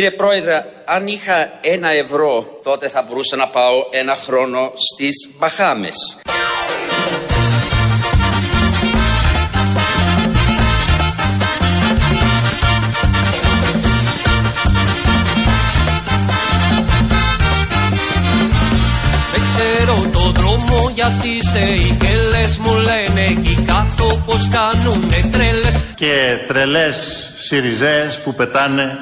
Κύριε Πρόεδρε, αν είχα ένα ευρώ, τότε θα μπορούσα να πάω ένα χρόνο στις Μπαχάμες. Δεν ξέρω το δρόμο γιατί σε ηγέλες μου λένε εκεί κάτω πως κάνουνε τρέλες και τρελές σιριζέες που πετάνε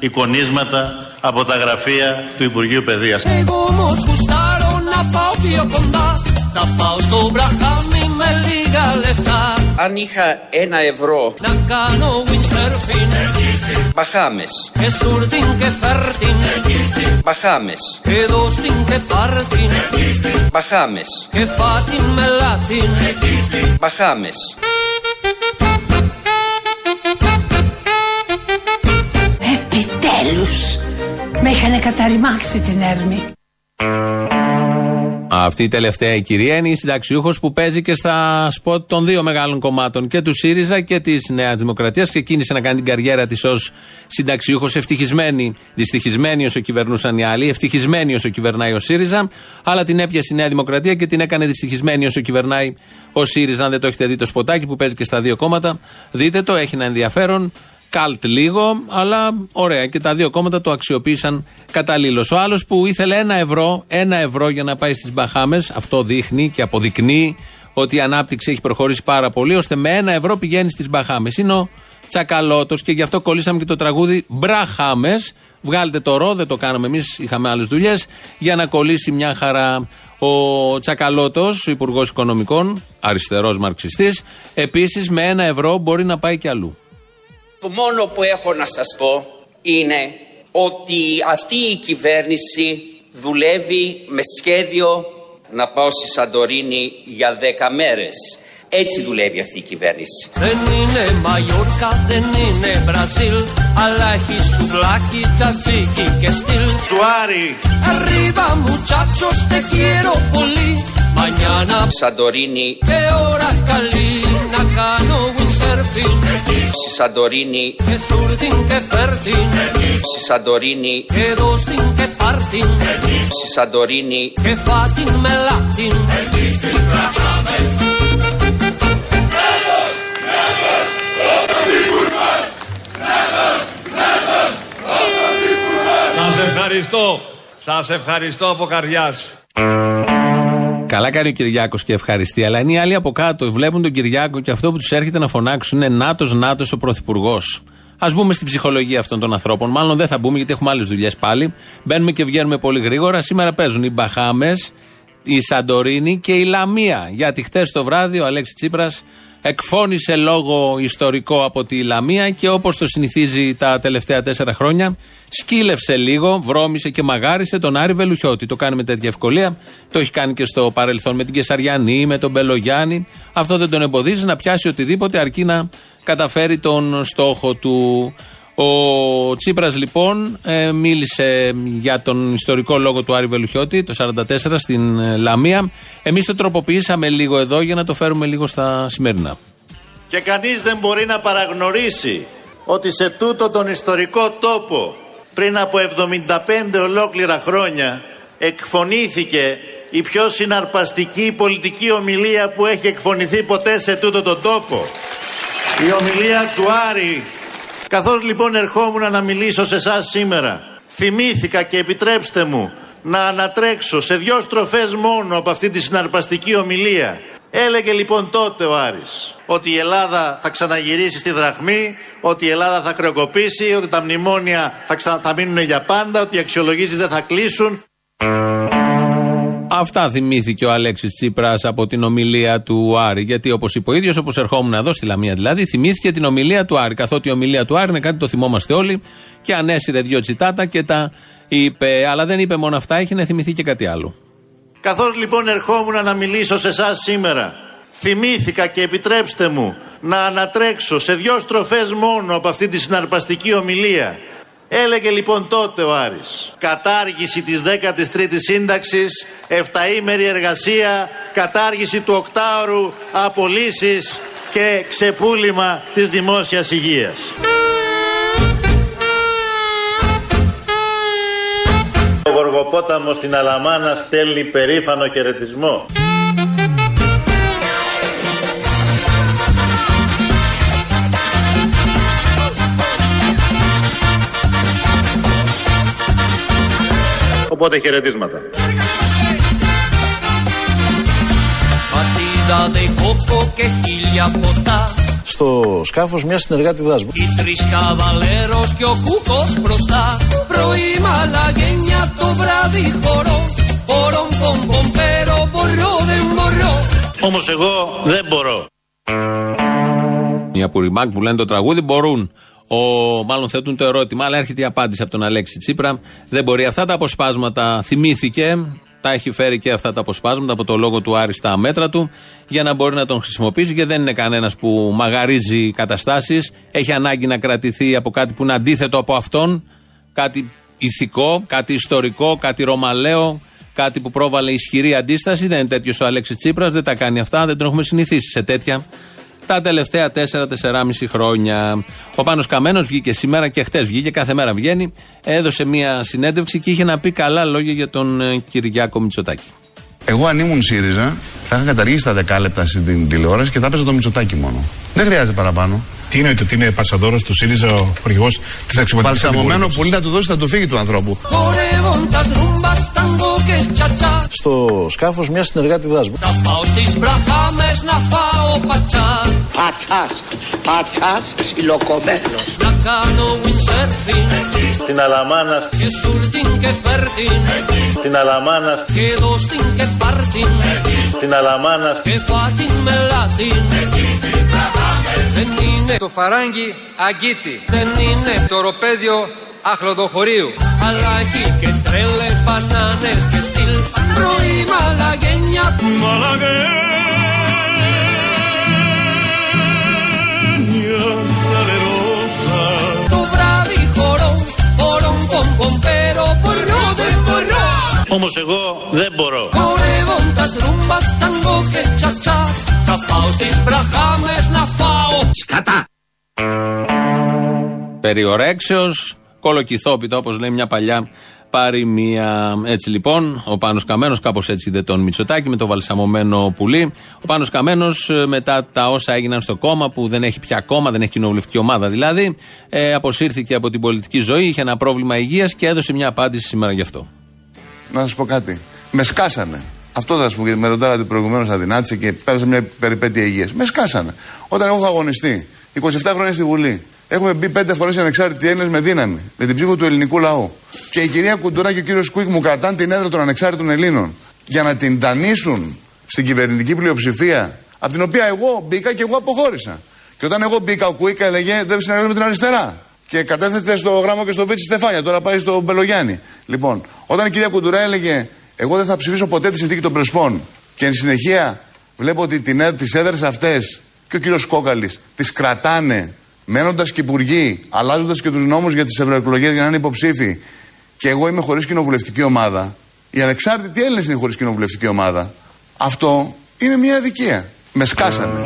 εικονίσματα από τα γραφεία του Υπουργείου Παιδείας. Εγώ όμως γουστάρω να πάω πιο κοντά. Θα πάω στο μπραχάμι με λίγα λεφτά. Αν είχα ένα ευρώ, Να κάνω windsurfing. Μπαχάμες, Και σουρτιν και φέρτιν. Μπαχάμες, Και δώστιν και πάρτιν. Μπαχάμες, Και φάτιν με λάτιν. Μπαχάμες. Επιτέλους Με είχαν καταρριμάξει την έρμη Αυτή η τελευταία η κυρία είναι η συνταξιούχος που παίζει και στα σποτ των δύο μεγάλων κομμάτων και του ΣΥΡΙΖΑ και της Νέας Δημοκρατίας. Ξεκίνησε να κάνει την καριέρα της ως συνταξιούχος, ευτυχισμένη, δυστυχισμένη όσο κυβερνούσαν οι άλλοι, ευτυχισμένη όσο κυβερνάει ο ΣΥΡΙΖΑ, αλλά την έπιασε η Νέα Δημοκρατία και την έκανε δυστυχισμένη όσο κυβερνάει ο ΣΥΡΙΖΑ. Αν δεν το έχετε δει το σποτάκι που παίζει και στα δύο κόμματα, δείτε το, έχει ένα ενδιαφέρον. Καλτ λίγο, αλλά ωραία. Και τα δύο κόμματα το αξιοποίησαν καταλήλως. Ο άλλος που ήθελε ένα ευρώ, ένα ευρώ για να πάει στις Μπαχάμες, αυτό δείχνει και αποδεικνύει ότι η ανάπτυξη έχει προχωρήσει πάρα πολύ, ώστε με ένα ευρώ πηγαίνει στις Μπαχάμες. Είναι ο Τσακαλώτος και γι' αυτό κολλήσαμε και το τραγούδι Μπραχάμες. Βγάλετε το ρο, δεν το κάναμε εμείς, είχαμε άλλες δουλειές, για να κολλήσει μια χαρά. Ο Τσακαλώτος, ο Υπουργός Οικονομικών, αριστερός μαρξιστής, επίσης με ένα ευρώ μπορεί να πάει και αλλού. Το μόνο που έχω να σας πω είναι ότι αυτή η κυβέρνηση δουλεύει με σχέδιο να πάω στη Σαντορίνη για 10 μέρες. Έτσι δουλεύει αυτή η κυβέρνηση. Δεν είναι Μαγιόρκα, δεν είναι Μπραζίλ Αλλά έχει σουβλάκι, τσατσίκι και στυλ. Του Άρη Arriba muchachos, te quiero πολύ. Mañana Σαντορίνη, και ώρα καλή Να κάνω windsurfing στη Σαντορίνη, Και σουρτιν και φέρτιν στη Σαντορίνη, Και δώστιν και πάρτιν στη Σαντορίνη. Και φάτιν με λάτιν Σας ευχαριστώ. Σας ευχαριστώ από καρδιάς. Καλά κάνει ο Κυριάκος και ευχαριστεί, αλλά είναι οι άλλοι από κάτω. Βλέπουν τον Κυριάκο και αυτό που τους έρχεται να φωνάξουν είναι Νάτος, Νάτος ο Πρωθυπουργός. Α μπούμε στην ψυχολογία αυτών των ανθρώπων. Μάλλον δεν θα μπούμε γιατί έχουμε άλλες δουλειές πάλι. Μπαίνουμε και βγαίνουμε πολύ γρήγορα. Σήμερα παίζουν οι Μπαχάμες, η Σαντορίνη και η Λαμία. Γιατί χτες το βράδυ ο Αλέξης Τσίπρας εκφώνησε λόγο ιστορικό από τη Λαμία και όπως το συνηθίζει τα τελευταία τέσσερα χρόνια, σκύλευσε λίγο, βρώμησε και μαγάρισε τον Άρη Βελουχιώτη. Το κάνει με τέτοια ευκολία. Το έχει κάνει και στο παρελθόν με την Κεσαριανή, με τον Μπελογιάννη. Αυτό δεν τον εμποδίζει να πιάσει οτιδήποτε αρκεί να καταφέρει τον στόχο του. Ο Τσίπρας λοιπόν ε, μίλησε για τον ιστορικό λόγο του Άρη Βελουχιώτη το 1944 στην ε, Λαμία. Εμείς το τροποποιήσαμε λίγο εδώ για να το φέρουμε λίγο στα σημερινά. Και κανείς δεν μπορεί να παραγνωρίσει ότι σε τούτο τον ιστορικό τόπο πριν από 75 ολόκληρα χρόνια εκφωνήθηκε η πιο συναρπαστική πολιτική ομιλία που έχει εκφωνηθεί ποτέ σε τούτο τον τόπο. Η ομιλία του Άρη. Καθώς λοιπόν ερχόμουν να μιλήσω σε εσάς σήμερα, θυμήθηκα και επιτρέψτε μου να ανατρέξω σε δυο στροφές μόνο από αυτή τη συναρπαστική ομιλία. Έλεγε λοιπόν τότε ο Άρης ότι η Ελλάδα θα ξαναγυρίσει στη δραχμή, ότι η Ελλάδα θα κρεοκοπήσει, ότι τα μνημόνια θα, ξα... θα μείνουν για πάντα, ότι οι αξιολογήσεις δεν θα κλείσουν. Αυτά θυμήθηκε ο Αλέξης Τσίπρας από την ομιλία του Άρη. Γιατί όπως είπε ο ίδιος, όπως ερχόμουν εδώ στη Λαμία δηλαδή, θυμήθηκε την ομιλία του Άρη. Καθότι η ομιλία του Άρη είναι κάτι το θυμόμαστε όλοι και ανέσυρε δύο τσιτάτα και τα είπε. Αλλά δεν είπε μόνο αυτά, έχει να θυμηθεί και κάτι άλλο. Καθώς λοιπόν ερχόμουν να μιλήσω σε εσάς σήμερα, θυμήθηκα και επιτρέψτε μου να ανατρέξω σε δυο στροφές μόνο από αυτή τη συναρπαστική ομιλία. Έλεγε λοιπόν τότε ο Άρης κατάργηση της 13ης σύνταξης, εφταήμερη εργασία, κατάργηση του οκτάωρου, απολύσεις και ξεπούλημα της δημόσιας υγείας. Ο Γοργοπόταμος στην Αλαμάνα στέλνει περήφανο χαιρετισμό. Οπότε χαιρετίσματα. Batida de coco que χίλια ποτά Στο σκάφος μια συνεργάτη δάσμου. Οι τρεις καβαλέρος και ο κούκος μπροστά Πρωί μαλαγένια το βράδυ χορό Μπορώ πομ πομ pero μπορώ δεν μπορώ Όμως εγώ δεν μπορώ. Μια πουριμάκ που λένε το τραγούδι μπορούν. Ο, μάλλον θέτουν το ερώτημα, αλλά έρχεται η απάντηση από τον Αλέξη Τσίπρα. Δεν μπορεί αυτά τα αποσπάσματα, θυμήθηκε, τα έχει φέρει και αυτά τα αποσπάσματα από το λόγο του Άρη στα μέτρα του, για να μπορεί να τον χρησιμοποιήσει και δεν είναι κανένας που μαγαρίζει καταστάσεις. Έχει ανάγκη να κρατηθεί από κάτι που είναι αντίθετο από αυτόν, κάτι ηθικό, κάτι ιστορικό, κάτι ρωμαλαίο, κάτι που πρόβαλε ισχυρή αντίσταση. Δεν είναι τέτοιος ο Αλέξης Τσίπρας, δεν τα κάνει αυτά, δεν τον έχουμε συνηθίσει σε τέτοια τα τελευταία 4-4,5 χρόνια. Ο Πάνος Καμένος βγήκε σήμερα και χτες βγήκε, κάθε μέρα βγαίνει, έδωσε μια συνέντευξη και είχε να πει καλά λόγια για τον ε, Κυριάκο Μητσοτάκη. Εγώ αν ήμουν ΣΥΡΙΖΑ, θα είχα καταργήσει τα δεκάλεπτα στην τηλεόραση και θα έπαιζα το Μητσοτάκι μόνο. Δεν χρειάζεται παραπάνω. Τι εννοείται ότι είναι πασαδόρος του ΣΥΡΙΖΑ ο αρχηγό της αξιωματικής Παλσαμωμένο πουλί θα του δώσει, θα του φύγει του ανθρώπου. Χορεύοντας ρούμπας, ταγκό και τσατσά Στο σκάφος μιας συνεργάτη δάσμου. Θα πάω στις μπραχάμες να φάω πατσάς. Πατσάς, πατσάς ψιλοκομμένος. Να κάνω windsurfing. Στην Αλαμάνα, και σουρτιν και φέρτιν. Στην Αλαμάνα, και δώστην και πάρτιν. Στην Αλαμάνα, και φάτιν με λάτιν. Δεν είναι Το φαράγγι αγκίτη. Δεν είναι το ροπέδιο αχλοδοχωρίου. αλλά έχει και τρέλες μπανάνες και στυλ πρωί μαλαγένια το βράδυ χορό χορό πομ πομ Όμως εγώ δεν μπορώ. χορεύοντας ρούμπας ταγκό και τσατσά θα πάω στις μπραχάμες να φάω Σκατά. Περιορέξεως, κολοκυθόπιτα όπως λέει μια παλιά παροιμία. Έτσι λοιπόν, ο Πάνος Καμένος, κάπως έτσι είδε τον Μητσοτάκη με το βαλσαμωμένο πουλί. Ο Πάνος Καμένος ε, μετά τα όσα έγιναν στο κόμμα που δεν έχει πια κόμμα, δεν έχει κοινοβουλευτική ομάδα δηλαδή, ε, αποσύρθηκε από την πολιτική ζωή, είχε ένα πρόβλημα υγείας και έδωσε μια απάντηση σήμερα γι' αυτό. Να σας πω κάτι. Με σκάσανε. Αυτό θα σας πω γιατί με ρωτάγατε προηγουμένως αδυνάτησε και πέρασα μια περιπέτεια υγείας. Με σκάσανε. Όταν εγώ έχω αγωνιστεί 27 χρόνια στη Βουλή, έχουμε μπει πέντε φορές ανεξάρτητοι Έλληνες με δύναμη, με την ψήφο του ελληνικού λαού. Και η κυρία Κουντουρά και ο κύριος Κουίκ μου κρατάνε την έδρα των ανεξάρτητων Ελλήνων για να την δανείσουν στην κυβερνητική πλειοψηφία, από την οποία εγώ μπήκα και εγώ αποχώρησα. Και όταν εγώ μπήκα, ο Κουίκ έλεγε δεν συνεργάζομαι με την αριστερά. Και κατέθεται στο γράμμα και στο Βίτσι Στεφάνια, τώρα πάει στο Μπελογιάννη. Λοιπόν, όταν η κυρία Κουντουρά έλεγε Εγώ δεν θα ψηφίσω ποτέ τη συνθήκη των Πρεσπών, και εν συνεχεία βλέπω ότι τις έδρε αυτές και ο κύριος Κόκαλης τις κρατάνε, μένοντας και υπουργοί, αλλάζοντας και τους νόμους για τις ευρωεκλογές για να είναι υποψήφοι, και εγώ είμαι χωρίς κοινοβουλευτική ομάδα. Οι ανεξάρτητοι Έλληνες είναι χωρίς κοινοβουλευτική ομάδα. Αυτό είναι μια αδικία. Με σκάσανε.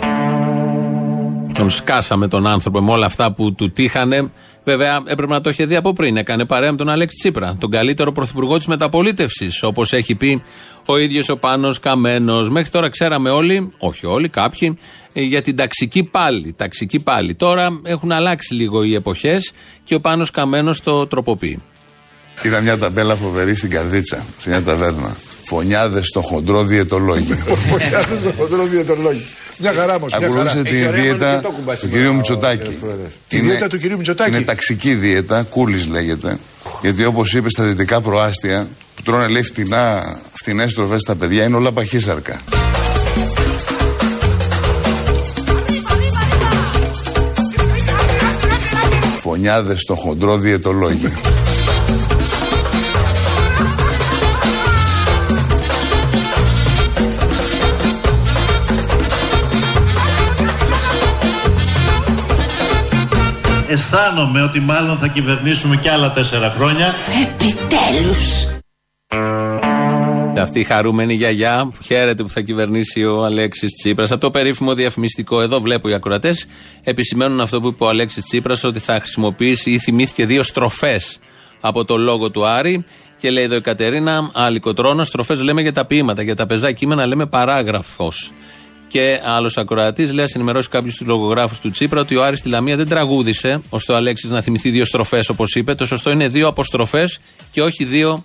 Τον σκάσαμε τον άνθρωπο με όλα αυτά που του τύχανε. Βέβαια, έπρεπε να το είχε δει από πριν. Έκανε παρέα με τον Αλέξη Τσίπρα, τον καλύτερο πρωθυπουργό της μεταπολίτευσης. Όπως έχει πει ο ίδιος ο Πάνος Καμένος. Μέχρι τώρα ξέραμε όλοι, όχι όλοι, κάποιοι, ε, για την ταξική πάλι. Ταξική πάλι. Τώρα έχουν αλλάξει λίγο οι εποχές και ο Πάνος Καμένος το τροποποιεί. Είδα μια ταμπέλα φοβερή στην καρδίτσα, σε μια ταβέρνα. Φωνιάδες στο χοντρό διαιτολόγιο. Φωνιάδες στο χοντρό διαιτολόγιο. Μια χαρά όμως. Ακολούθησε τη δίαιτα του κυρίου Μητσοτάκη. Τη δίαιτα του κυρίου Μητσοτάκη. Είναι ταξική δίαιτα, κούλης λέγεται. Γιατί όπως είπε στα δυτικά προάστια, που τρώνε λέει φτηνά, φτηνές τροφέ στα παιδιά, είναι όλα παχύσαρκα. Φωνιάδες στο χοντρό διαιτολόγιο. Αισθάνομαι ότι μάλλον θα κυβερνήσουμε και άλλα τέσσερα χρόνια. Επιτέλους. Και αυτή η χαρούμενη γιαγιά που χαίρεται που θα κυβερνήσει ο Αλέξης Τσίπρας. Από το περίφημο διαφημιστικό, εδώ βλέπω οι ακροατές επισημαίνουν αυτό που είπε ο Αλέξης Τσίπρας ότι θα χρησιμοποιήσει ή θυμήθηκε δύο στροφές από το λόγο του Άρη. Και λέει εδώ η Κατερίνα, αλικοτρόνα, στροφές λέμε για τα ποίηματα. Για τα πεζά κείμενα λέμε παράγραφος. Και άλλος ακροατής λέει: Α ενημερώσει κάποιους τους λογογράφους του Τσίπρα ότι ο Άρης στη Λαμία δεν τραγούδισε, ώστε ο Αλέξης να θυμηθεί δύο στροφές όπως είπε. Το σωστό είναι δύο αποστροφές και όχι δύο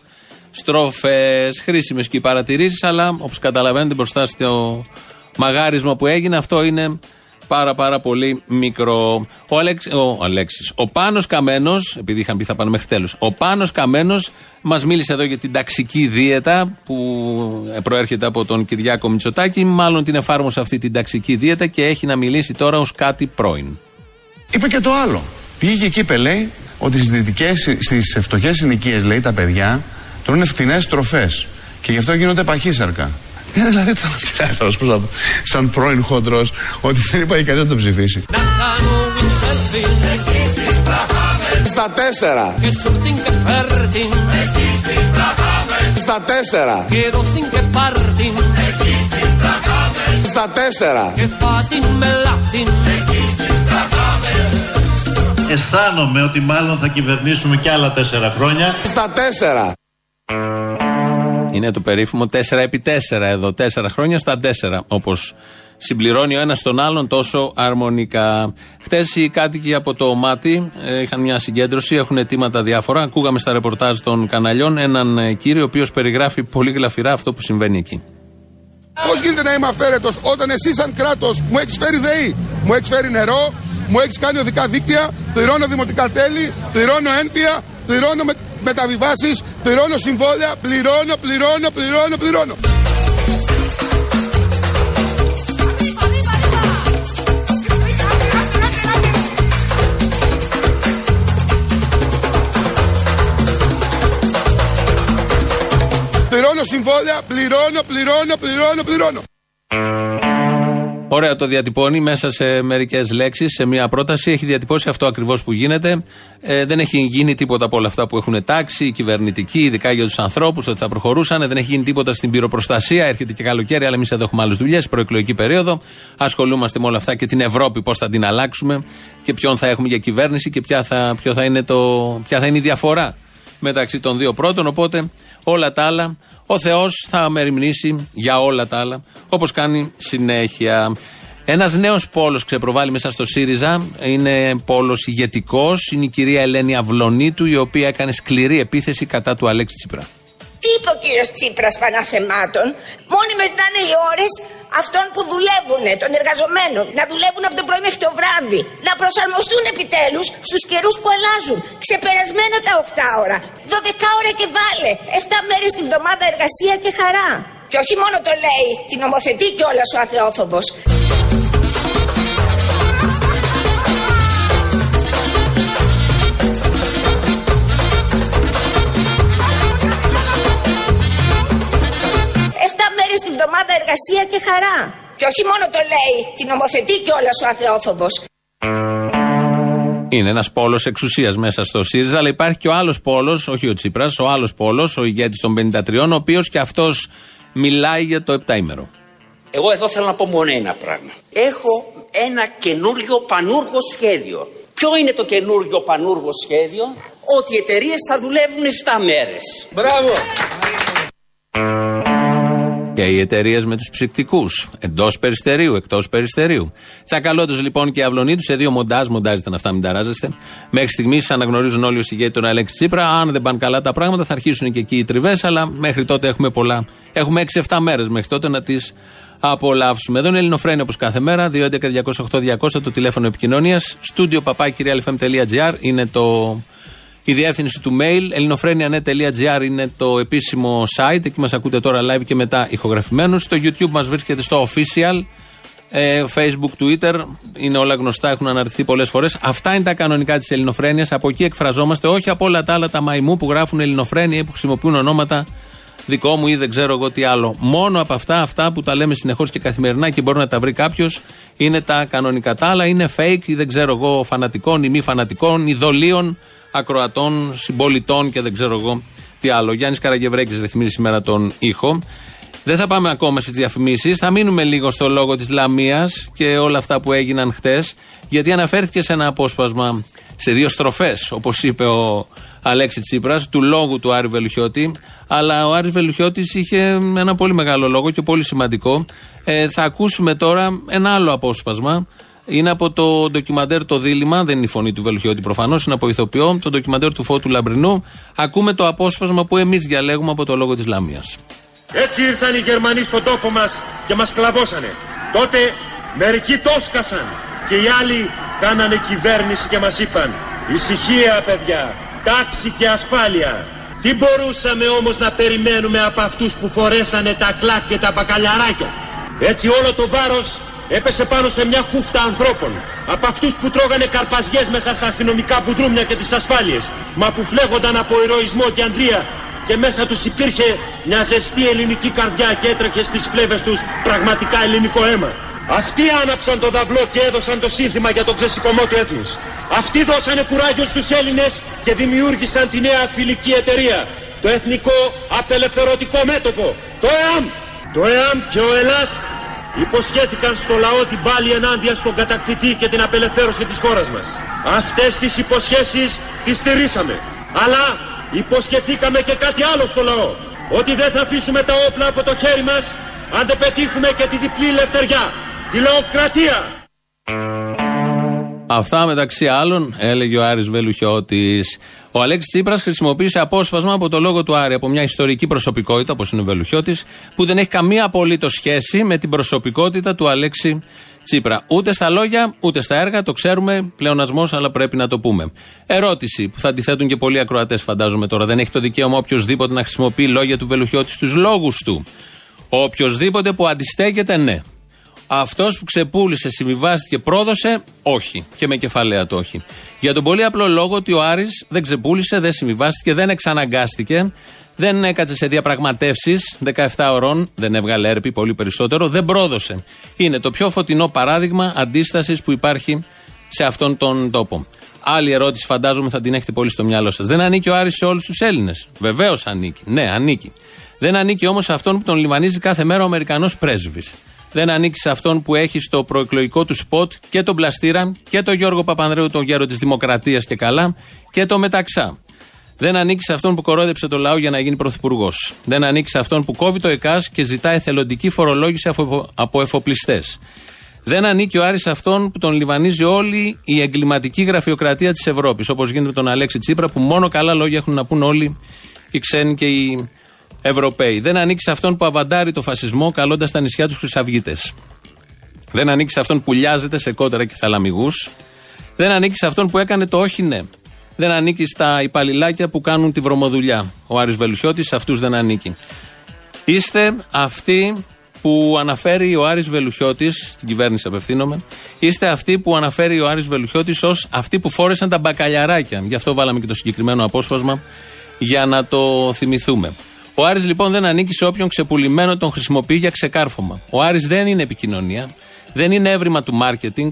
στροφές. Χρήσιμες και οι παρατηρήσεις, αλλά όπως καταλαβαίνετε μπροστά στο μαγάρισμα που έγινε, αυτό είναι πάρα πάρα πολύ μικρό. Ο, Αλέξ, ο Αλέξης, ο Πάνος Καμένος, επειδή είχαν πει θα πάνε μέχρι τέλους, ο Πάνος Καμένος μας μίλησε εδώ για την ταξική δίαιτα που προέρχεται από τον Κυριάκο Μητσοτάκη, μάλλον την εφάρμοσε αυτή την ταξική δίαιτα και έχει να μιλήσει τώρα ως κάτι πρώην. Είπε και το άλλο. Πήγε εκεί είπε λέει ότι στις, δυτικές, στις φτωχές συνοικίες λέει τα παιδιά τρώνε φτηνές τροφές και γι' αυτό γίνονται παχύσαρκα. Ε, δηλαδή το να πώς να σαν πρώην χοντρός ότι δεν υπάρχει κανένας να το ψηφίσει. Στα τέσσερα. Στα τέσσερα. Στα τέσσερα. Αισθάνομαι ότι μάλλον θα κυβερνήσουμε και άλλα τέσσερα χρόνια. Στα τέσσερα. Είναι το περίφημο 4 επί 4 εδώ. 4 χρόνια στα 4. Όπως συμπληρώνει ο ένας τον άλλον τόσο αρμονικά. Χτε οι κάτοικοι από το Μάτι ε, είχαν μια συγκέντρωση, έχουν αιτήματα διάφορα. Ακούγαμε στα ρεπορτάζ των καναλιών έναν ε, κύριο, ο οποίος περιγράφει πολύ γλαφυρά αυτό που συμβαίνει εκεί. Πώς γίνεται να είμαι αυθαίρετο όταν εσύ, σαν κράτος, μου έχεις φέρει ΔΕΗ, μου έχεις φέρει νερό, μου έχεις κάνει οδικά δίκτυα, πληρώνω δημοτικά τέλη, πληρώνω ένφια, πληρώνω με, μεταβιβάσει, πληρώνω συμβόλαια, πληρώνω, πληρώνω, πληρώνω, πληρώνω. Πληρώνω συμβόλαια, πληρώνω, πληρώνω, πληρώνω, πληρώνω. Ωραία το διατυπώνει μέσα σε μερικές λέξεις, σε μια πρόταση. Έχει διατυπώσει αυτό ακριβώς που γίνεται. Ε, δεν έχει γίνει τίποτα από όλα αυτά που έχουν τάξει, οι κυβερνητικοί, ειδικά για τους ανθρώπους, ότι θα προχωρούσαν. Δεν έχει γίνει τίποτα στην πυροπροστασία. Έρχεται και καλοκαίρι, αλλά εμείς εδώ έχουμε άλλες δουλειές, προεκλογική περίοδο. Ασχολούμαστε με όλα αυτά και την Ευρώπη, πώς θα την αλλάξουμε και ποιον θα έχουμε για κυβέρνηση και ποια θα, ποιο θα είναι το, ποια θα είναι η διαφορά μεταξύ των δύο πρώτων. Οπότε όλα τα άλλα ο Θεός θα μεριμνήσει για όλα τα άλλα, όπως κάνει συνέχεια. Ένας νέος πόλος ξεπροβάλλει μέσα στο ΣΥΡΙΖΑ. Είναι πόλος ηγετικός. Είναι η κυρία Ελένη Αυλονίτου, η οποία έκανε σκληρή επίθεση κατά του Αλέξη Τσίπρα. Τι είπε ο κύριος Τσίπρας Παναθεμάτων, μόνιμε να είναι οι ώρες αυτών που δουλεύουν, των εργαζομένων, να δουλεύουν από το πρωί μέχρι το βράδυ, να προσαρμοστούν επιτέλους στους καιρούς που αλλάζουν. Ξεπερασμένα τα 8 ώρα, 12 ώρα και βάλε, 7 μέρες την εβδομάδα εργασία και χαρά. Και όχι μόνο το λέει, την νομοθετεί κιόλας ο αθεόφοβος. Εργασία και χαρά. Και όχι μόνο το λέει, την νομοθετεί κιόλας ο αθεόφοβος. Είναι ένας πόλος εξουσίας μέσα στο ΣΥΡΙΖΑ, αλλά υπάρχει και ο άλλος πόλος, όχι ο Τσίπρας, ο άλλος πόλος, ο ηγέτης των 53, ο οποίος και αυτός μιλάει για το επτάήμερο. Εγώ εδώ θέλω να πω μόνο ένα πράγμα. Έχω ένα καινούριο πανούργο σχέδιο. Ποιο είναι το καινούριο πανούργο σχέδιο; Ότι οι εταιρείες θα δουλεύουν 7 μέρες. Μπράβο! Και οι εταιρείες με τους ψυκτικούς. Εντός περιστερίου, εκτός περιστερίου. Τσακαλώτος λοιπόν και αυλονίτους σε δύο μοντάζ. Μοντάζ ήταν αυτά, μην ταράζεστε. Μέχρι στιγμής αναγνωρίζουν όλοι ω ηγέτη τον Αλέξη Τσίπρα. Αν δεν πάνε καλά τα πράγματα, θα αρχίσουν και εκεί οι τριβές. Αλλά μέχρι τότε έχουμε πολλά. Έχουμε 6-7 μέρες μέχρι τότε να τις απολαύσουμε. Εδώ είναι Ελληνοφρένια όπως κάθε μέρα. 211-208-200 το τηλέφωνο επικοινωνίας. Στούντιο παπάκυριαλfm.gr είναι το η διεύθυνση του mail ελληνοφρένια.net.gr είναι το επίσημο site. Εκεί μας ακούτε τώρα live και μετά ηχογραφημένους. Στο YouTube μας βρίσκεται στο official. Ε, Facebook, Twitter, είναι όλα γνωστά, έχουν αναρτηθεί πολλές φορές. Αυτά είναι τα κανονικά της Ελληνοφρένειας. Από εκεί εκφραζόμαστε, όχι από όλα τα άλλα τα μαϊμού που γράφουν Ελληνοφρένεια ή που χρησιμοποιούν ονόματα δικό μου ή δεν ξέρω εγώ τι άλλο. Μόνο από αυτά, αυτά που τα λέμε συνεχώς και καθημερινά και μπορεί να τα βρει κάποιος, είναι τα κανονικά. Τα άλλα είναι fake ή δεν ξέρω εγώ φανατικών ή μη φανατικών, ειδωλίων ακροατών, συμπολιτών και δεν ξέρω εγώ τι άλλο. Γιάννης Καραγευρέκης ρυθμίζει σήμερα τον ήχο. Δεν θα πάμε ακόμα στις διαφημίσεις. Θα μείνουμε λίγο στο λόγο της Λαμίας και όλα αυτά που έγιναν χτες, γιατί αναφέρθηκε σε ένα απόσπασμα σε δύο στροφές, όπως είπε ο Αλέξη Τσίπρας, του λόγου του Άρη Βελουχιώτη. Αλλά ο Άρης Βελουχιώτης είχε ένα πολύ μεγάλο λόγο και πολύ σημαντικό. Ε, θα ακούσουμε τώρα ένα άλλο απόσπασμα. Είναι από το ντοκιμαντέρ Το Δίλημα, δεν είναι η φωνή του Βελουχιώτη προφανώς, είναι από ηθοποιό, το ντοκιμαντέρ του Φώτου Λαμπρινού. Ακούμε το απόσπασμα που εμείς διαλέγουμε από το λόγο της Λαμία. Έτσι ήρθαν οι Γερμανοί στον τόπο μας και μας κλαβώσανε. Τότε μερικοί τόσκασαν και οι άλλοι κάνανε κυβέρνηση και μας είπαν «Ησυχία παιδιά, τάξη και ασφάλεια». Τι μπορούσαμε όμως να περιμένουμε από αυτούς που φορέσανε τα κλάκ και τα μπακαλιαράκια. Έτσι όλο το βάρος έπεσε πάνω σε μια χούφτα ανθρώπων. Από αυτούς που τρώγανε καρπαζιές μέσα στα αστυνομικά μπουντρούμια και τις ασφάλειες. Μα που φλέγονταν από ηρωισμό και αντρία και μέσα τους υπήρχε μια ζεστή ελληνική καρδιά και έτρεχε στις φλέβες τους πραγματικά ελληνικό αίμα. Αυτοί άναψαν το δαυλό και έδωσαν το σύνθημα για τον ξεσηκωμό του έθνους. Αυτοί δώσανε κουράγιο στους Έλληνες και δημιούργησαν τη νέα φιλική εταιρεία. Το Εθνικό Απελευθερωτικό Μέτωπο. Το ΕΑΜ. Το ΕΑΜ και ο Ελλάς υποσχέθηκαν στο λαό την πάλη ενάντια στον κατακτητή και την απελευθέρωση της χώρας μας. Αυτές τις υποσχέσεις τις στηρίσαμε. Αλλά υποσχεθήκαμε και κάτι άλλο στο λαό. Ότι δεν θα αφήσουμε τα όπλα από το χέρι μας αν δεν πετύχουμε και τη διπλή ελευθεριά. Τη λαοκρατία. Αυτά μεταξύ άλλων έλεγε ο Άρης Βελουχιώτης. Ο Αλέξης Τσίπρας χρησιμοποίησε απόσπασμα από το λόγο του Άρη, από μια ιστορική προσωπικότητα, όπως είναι ο Βελουχιώτης, που δεν έχει καμία απολύτως σχέση με την προσωπικότητα του Αλέξη Τσίπρα. Ούτε στα λόγια, ούτε στα έργα, το ξέρουμε, πλεονασμός, αλλά πρέπει να το πούμε. Ερώτηση που θα αντιθέτουν και πολλοί ακροατές, φαντάζομαι τώρα. Δεν έχει το δικαίωμα οποιοδήποτε να χρησιμοποιεί λόγια του Βελουχιώτη στους λόγους του. Οποιοδήποτε που αντιστέκεται, ναι. Αυτός που ξεπούλησε, συμβιβάστηκε, πρόδωσε, όχι. Και με κεφαλαία το όχι. Για τον πολύ απλό λόγο ότι ο Άρης δεν ξεπούλησε, δεν συμβιβάστηκε, δεν εξαναγκάστηκε, δεν έκατσε σε διαπραγματεύσεις 17 ωρών, δεν έβγαλε έρπη πολύ περισσότερο, δεν πρόδωσε. Είναι το πιο φωτεινό παράδειγμα αντίστασης που υπάρχει σε αυτόν τον τόπο. Άλλη ερώτηση, φαντάζομαι θα την έχετε πολύ στο μυαλό σας. Δεν ανήκει ο Άρης σε όλους τους Έλληνες; Βεβαίως ανήκει. Ναι, ανήκει. Δεν ανήκει όμως σε αυτόν που τον λιμανίζει κάθε μέρα ο Αμερικανός πρέσβης. Δεν ανήκει σε αυτόν που έχει στο προεκλογικό του σποτ και τον Πλαστήρα και τον Γιώργο Παπανδρέου, τον γέρο της Δημοκρατίας και καλά, και το Μεταξά. Δεν ανήκει σε αυτόν που κορόδεψε το λαό για να γίνει πρωθυπουργός. Δεν ανήκει σε αυτόν που κόβει το ΕΚΑΣ και ζητά εθελοντική φορολόγηση από εφοπλιστές. Δεν ανήκει ο Άρης σε αυτόν που τον λιβανίζει όλη η εγκληματική γραφειοκρατία της Ευρώπης. Όπως γίνεται με τον Αλέξη Τσίπρα, που μόνο καλά λόγια έχουν να πούν όλοι οι ξένοι και οι Ευρωπαίοι. Δεν ανήκει σε αυτόν που αβαντάρει το φασισμό καλώντας τα νησιά τους Χρυσαυγίτες. Δεν ανήκει σε αυτόν που λιάζεται σε κότερα και θαλαμιγούς. Δεν ανήκει σε αυτόν που έκανε το όχι ναι. Δεν ανήκει στα υπαλληλάκια που κάνουν τη βρωμοδουλειά. Ο Άρης Βελουχιώτης σε αυτούς δεν ανήκει. Είστε αυτοί που αναφέρει ο Άρης Βελουχιώτης, στην κυβέρνηση απευθύνομαι, είστε αυτοί που αναφέρει ο Άρης Βελουχιώτης ως αυτοί που φόρεσαν τα μπακαλιαράκια. Γι' αυτό βάλαμε και το συγκεκριμένο απόσπασμα για να το θυμηθούμε. Ο Άρης λοιπόν δεν ανήκει σε όποιον ξεπουλημένο τον χρησιμοποιεί για ξεκάρφωμα. Ο Άρης δεν είναι επικοινωνία, δεν είναι έβριμα του μάρκετινγκ,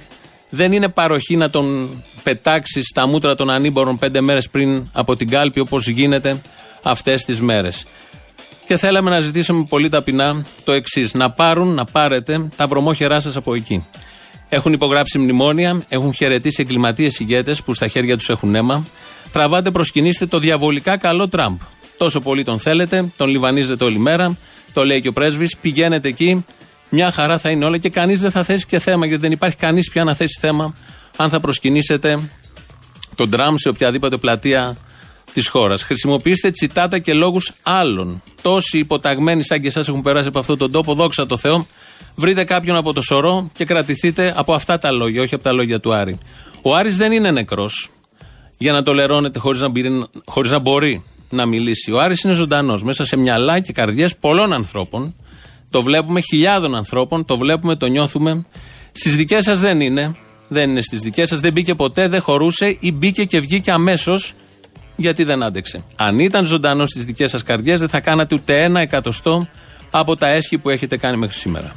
δεν είναι παροχή να τον πετάξει στα μούτρα των ανήμπορων πέντε μέρες πριν από την κάλπη όπως γίνεται αυτές τις μέρες. Και θέλαμε να ζητήσουμε πολύ ταπεινά το εξής: Να πάρουν, να πάρετε τα βρωμόχερά σας από εκεί. Έχουν υπογράψει μνημόνια, έχουν χαιρετήσει εγκληματίες ηγέτες που στα χέρια τους έχουν αίμα. Τραβάτε, προσκυνήστε το διαβολικά καλό Τραμπ. Τόσο πολύ τον θέλετε, τον λιβανίζετε όλη μέρα. Το λέει και ο πρέσβης. Πηγαίνετε εκεί, μια χαρά θα είναι όλα και κανείς δεν θα θέσει και θέμα, γιατί δεν υπάρχει κανείς πια να θέσει θέμα αν θα προσκυνήσετε τον Τραμπ σε οποιαδήποτε πλατεία της χώρας. Χρησιμοποιήστε τσιτάτα και λόγους άλλων. Τόσοι υποταγμένοι σαν και εσάς έχουν περάσει από αυτόν τον τόπο, δόξα τω Θεώ. Βρείτε κάποιον από το σωρό και κρατηθείτε από αυτά τα λόγια, όχι από τα λόγια του Άρη. Ο Άρης δεν είναι νεκρός για να το λερώνετε χωρίς να, χωρίς να μπορεί να μιλήσει. Ο Άρης είναι ζωντανός μέσα σε μυαλά και καρδιές πολλών ανθρώπων. Το βλέπουμε χιλιάδων ανθρώπων, το βλέπουμε, το νιώθουμε. Στις δικές σας δεν είναι. Δεν είναι στις δικές σας, δεν μπήκε ποτέ, δεν χωρούσε ή μπήκε και βγήκε αμέσως γιατί δεν άντεξε. Αν ήταν ζωντανός στις δικές σας καρδιές, δεν θα κάνατε ούτε ένα εκατοστό από τα έσχη που έχετε κάνει μέχρι σήμερα.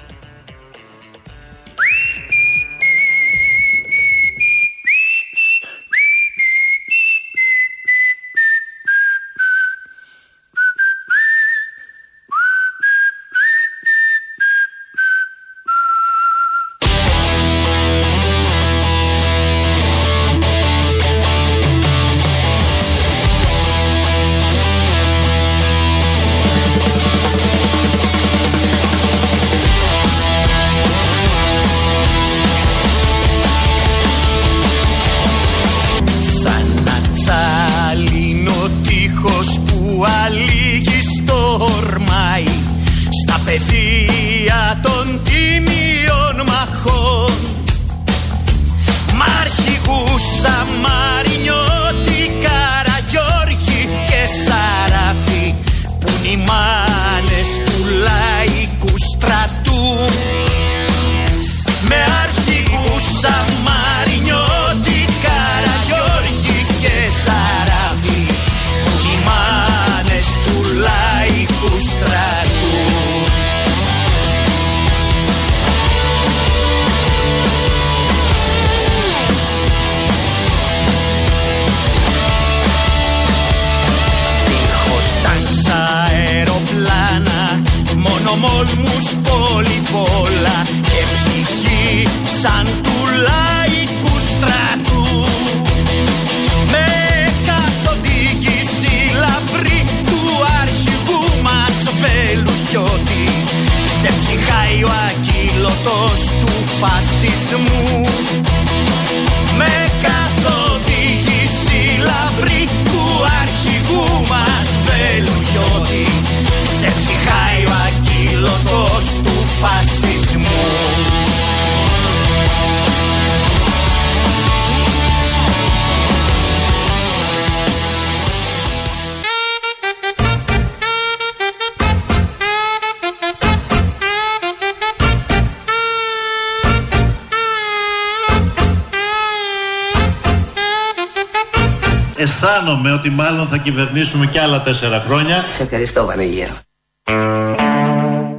Αισθάνομαι ότι μάλλον θα κυβερνήσουμε και άλλα τέσσερα χρόνια. Σε ευχαριστώ Βανεγέρο.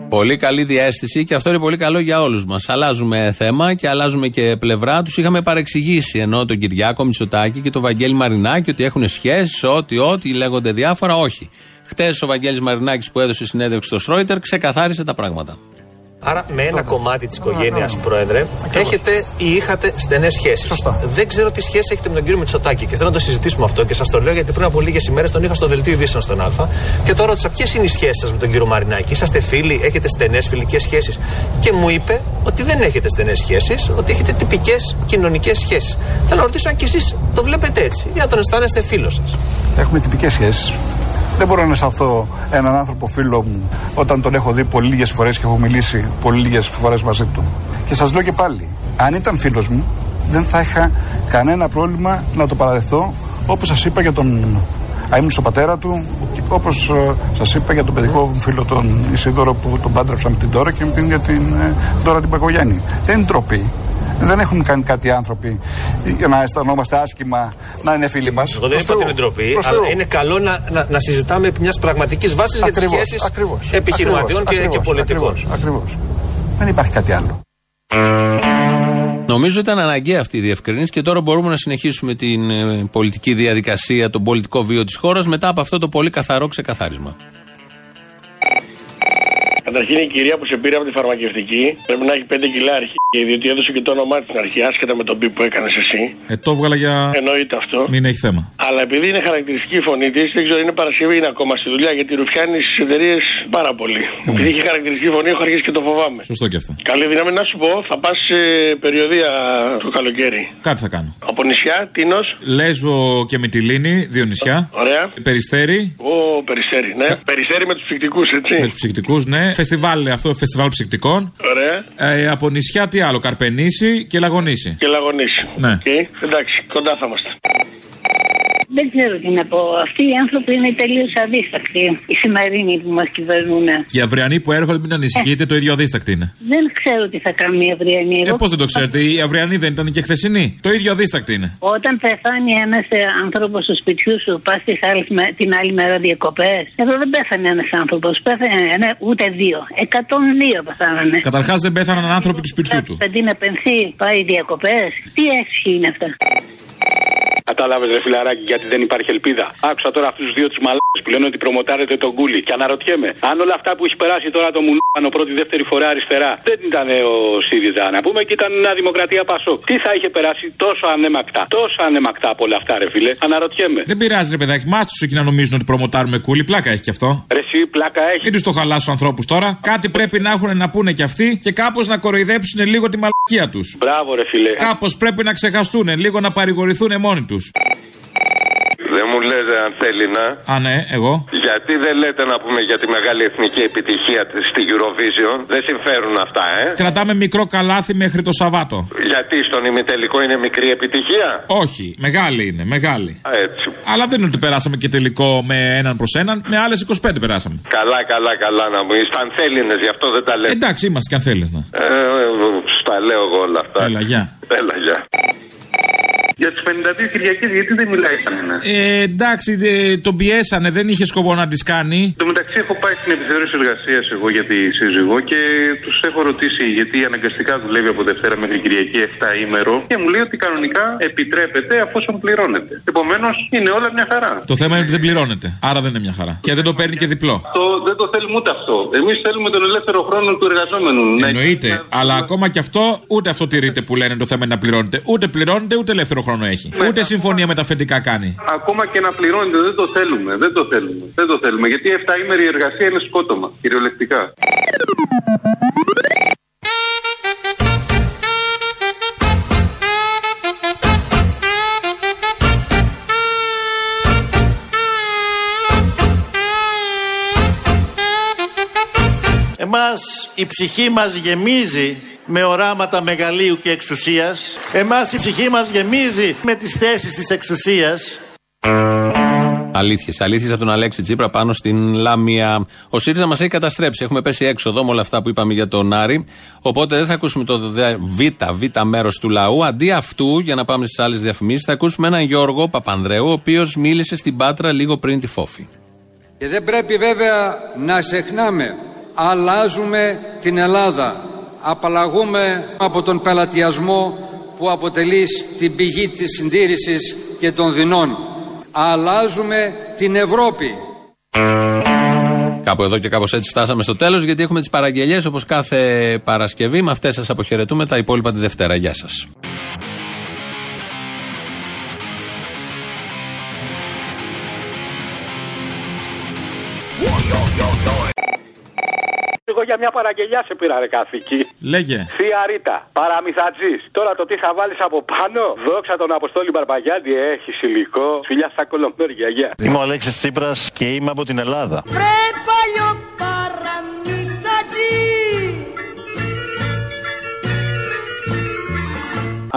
Πολύ καλή διέστηση και αυτό είναι πολύ καλό για όλους μας. Αλλάζουμε θέμα και αλλάζουμε και πλευρά. Τους είχαμε παρεξηγήσει ενώ τον Κυριάκο Μητσοτάκη και τον Βαγγέλη Μαρινάκη ότι έχουν σχέσεις, ότι, ότι λέγονται διάφορα. Όχι. Χτες ο Βαγγέλης Μαρινάκης που έδωσε συνέντευξη στο Σρόιτερ ξεκαθάρισε τα πράγματα. Άρα, με ένα κομμάτι της οικογένειας, Πρόεδρε, έχετε ή είχατε στενές σχέσεις. Δεν ξέρω τι σχέση έχετε με τον κύριο Μητσοτάκη και θέλω να το συζητήσουμε αυτό και σας το λέω γιατί πριν από λίγες ημέρες τον είχα στο δελτίο ειδήσεων στον Α και τώρα ρώτησα ποιες είναι οι σχέσεις σας με τον κύριο Μαρινάκη; Είσαστε φίλοι, έχετε στενές φιλικές σχέσεις; Και μου είπε ότι δεν έχετε στενές σχέσεις, ότι έχετε τυπικές κοινωνικές σχέσεις. Θέλω να ρωτήσω αν και εσείς το βλέπετε έτσι ή αν τον αισθάνεστε φίλος σας. Έχουμε τυπικές σχέσεις. Δεν μπορώ να αισθανθώ έναν άνθρωπο φίλο μου όταν τον έχω δει πολύ λίγες φορές και έχω μιλήσει πολύ λίγες φορές μαζί του. Και σας λέω και πάλι, αν ήταν φίλος μου, δεν θα είχα κανένα πρόβλημα να το παραδεχτώ όπως σας είπα για τον. Α, ήμουν στο πατέρα του, όπως σας είπα για τον παιδικό μου φίλο τον Ισίδωρο που τον πάντρεψα με την Τώρα και με την, για την ε, Τώρα την Πακογιάννη. Δεν είναι ντροπή. Δεν έχουν κάνει κάτι άνθρωποι για να αισθανόμαστε άσχημα να είναι φίλοι μας. Εγώ δεν είπα ότι είναι ντροπή, αλλά είναι καλό να, να, να συζητάμε επί μιας πραγματικής βάσης για τις σχέσεις επιχειρηματιών και, και πολιτικών. Ακριβώς. Δεν υπάρχει κάτι άλλο. Νομίζω ήταν αναγκαία αυτή η διευκρίνηση και τώρα μπορούμε να συνεχίσουμε την ε, πολιτική διαδικασία, τον πολιτικό βίο της χώρας μετά από αυτό το πολύ καθαρό ξεκαθάρισμα. Καταρχήν η κυρία που σε πήρε από τη φαρμακευτική πρέπει να έχει 5 κιλά αρχή, διότι έδωσε και το όνομά της στην αρχή, άσχετα με τον πιπ που έκανες εσύ. Ε, το έβγαλα για. Εννοείται αυτό. Μην έχει θέμα. Αλλά επειδή είναι χαρακτηριστική η φωνή της, δεν ξέρω είναι Παρασκευή είναι ακόμα στη δουλειά γιατί ρουφιάνει στις εταιρείες πάρα πολύ. Επειδή έχει χαρακτηριστική φωνή, έχω αρχίσει και το φοβάμαι. Σωστό και αυτό. Καλή δύναμη να σου πω, θα πας σε περιοδία το καλοκαίρι. Κάτι θα κάνω. Από νησιά, Τίνος. Λέσβο και Μυτιλίνη, δύο νησιά. Ωραία. Περιστέρι. Ω, περιστέρι, ναι. Περιστέρι με τους ψυκτικού, έτσι. Με τους ψυκτικού, ναι. Φεστιβάλ, αυτό φεστιβάλ ψυκτικών. Ωραία. Ε, από νησιά τι άλλο, Καρπενήσι και Λαγονήσι. Και λαγονίσει. Ναι. Okay. Εντάξει, κοντά θα είμαστε. Δεν ξέρω τι να πω. Αυτοί οι άνθρωποι είναι τελείως αδίστακτοι. Οι σημερινοί που μας κυβερνούν. Και οι αυριανοί που έρχονται, μην ανησυχείτε, το ίδιο αδίστακτοι είναι. Δεν ξέρω τι θα κάνουν οι αυριανοί. Ε, πώς δεν το ξέρετε, οι αυριανοί δεν ήταν και χθεσινοί. Το ίδιο αδίστακτοι είναι. Όταν πεθάνει ένας άνθρωπος στο σπιτιού σου, πας την άλλη μέρα διακοπές. Εδώ δεν πέθανε ένας άνθρωπος. Πέθανε ένα, ούτε δύο. 102 πεθάνανε. Καταρχάς δεν πέθαναν άνθρωποι του σπιτιού του. Πεντίνα πενθή, πάει διακοπές. Τι έσχη είναι αυτά; Κατάλαβες, ρε φιλαράκι, γιατί δεν υπάρχει ελπίδα. Άκουσα τώρα αυτούς τους δύο τους μαλάκες που λένε ότι προμοτάρετε τον κούλι. Και αναρωτιέμαι, αν όλα αυτά που έχει περάσει τώρα το μουλάνο πρώτη-δεύτερη φορά αριστερά δεν ήταν ο ΣΥΡΙΖΑ, να πούμε, και ήταν μια δημοκρατία Πασό. Τι θα είχε περάσει τόσο ανέμακτα, τόσο ανέμακτα από όλα αυτά, ρε φίλε. Αναρωτιέμαι. Δεν πειράζει, ρε παιδάκι, μάστο εκεί να νομίζουν ότι προμοτάρουμε κούλι. Πλάκα έχει κι αυτό. Ρε, εσύ, πλάκα έχει. Δεν τους το χαλάσω ανθρώπους τώρα. Κάτι πρέπει να έχουν να πούνε κι αυτοί και κάπως να κοροϊδέψουν λίγο τη μαλακία τους. Μπράβο, ρε φίλε. Κάπως πρέπει να ξεχαστούν, λίγο να παρηγορηθούν μόνοι τους. Δεν μου λες αν θέλει να. Α, ναι, εγώ. Γιατί δεν λέτε να πούμε για τη μεγάλη εθνική επιτυχία της στη Eurovision; Δεν συμφέρουν αυτά, ε. Κρατάμε μικρό καλάθι μέχρι το Σαββάτο. Γιατί στον ημιτελικό είναι μικρή επιτυχία; Όχι, μεγάλη είναι, μεγάλη. Α, έτσι. Αλλά δεν είναι ότι περάσαμε και τελικό με έναν προς έναν, με άλλες 25 περάσαμε. Καλά, καλά, καλά να μου. Είστε ανθέλινες, γι' αυτό δεν τα λέτε. Εντάξει, είμαστε και αν θέλεις να. Ε, ε, στα λέω εγώ όλα αυτά. Έλα, γεια. Έλα, γεια. Για τις 52 Κυριακές, γιατί δεν μιλάει κανένα; Ε, εντάξει, ε, τον πιέσανε, δεν είχε σκοπό να τις κάνει. Εν τω μεταξύ, έχω πάει στην επιθεώρηση εργασίας εγώ για τη σύζυγό και τους έχω ρωτήσει γιατί αναγκαστικά δουλεύει από Δευτέρα μέχρι Κυριακή 7 ημέρο και μου λέει ότι κανονικά επιτρέπεται αφόσον πληρώνεται. Επομένως, είναι όλα μια χαρά. Το θέμα είναι ότι δεν πληρώνεται. Άρα δεν είναι μια χαρά. Και δεν το παίρνει και διπλό. Αυτό δεν το θέλουμε ούτε αυτό. Εμείς θέλουμε τον ελεύθερο χρόνο του εργαζόμενου. Να Εννοείται. Αλλά ακόμα και αυτό, ούτε αυτό τηρείται που λένε το θέμα είναι να πληρώνεται. Ούτε πληρώνεται, ούτε ελεύθερο χρόνο έχει. Ούτε συμφωνία με τα αφεντικά κάνει. Ακόμα και να πληρώνεται, δεν το θέλουμε. Δεν το θέλουμε. Δεν το θέλουμε. Γιατί 7 ημέρη εργασία είναι σκότωμα, κυριολεκτικά. Εμάς η ψυχή μας γεμίζει με οράματα μεγαλείου και εξουσίας. Εμάς η ψυχή μας γεμίζει με τις θέσεις της εξουσίας. Αλήθειες. Αλήθειες από τον Αλέξη Τσίπρα πάνω στην Λάμια. Ο ΣΥΡΙΖΑ μας έχει καταστρέψει. Έχουμε πέσει έξοδο με όλα αυτά που είπαμε για τον Άρη. Οπότε δεν θα ακούσουμε το δε- β, β μέρος του λαού. Αντί αυτού, για να πάμε στις άλλες διαφημίσεις, θα ακούσουμε έναν Γιώργο Παπανδρέου, ο οποίος μίλησε στην Πάτρα λίγο πριν τη φόφη. Και δεν πρέπει βέβαια να ξεχνάμε. Αλλάζουμε την Ελλάδα. Απαλλαγούμε από τον πελατειασμό που αποτελεί την πηγή της συντήρησης και των δεινών. Αλλάζουμε την Ευρώπη. Κάπου εδώ και κάπως έτσι φτάσαμε στο τέλος, γιατί έχουμε τις παραγγελίες όπως κάθε Παρασκευή. Με αυτές σας αποχαιρετούμε. Τα υπόλοιπα τη Δευτέρα. Γεια σας. Εγώ για μια παραγγελιά σε πήρα ρε καθήκη. Λέγε. Θεία Ρίτα, παραμυθατζής. Τώρα το τι θα βάλει από πάνω, δόξα τον Αποστόλη Μπαρμπαγιάντη, έχει υλικό. Φιλιά στα κολομπέρια, γεια. Είμαι ο Αλέξης Τσίπρας και είμαι από την Ελλάδα. Βρε παλιό παραμύθατζι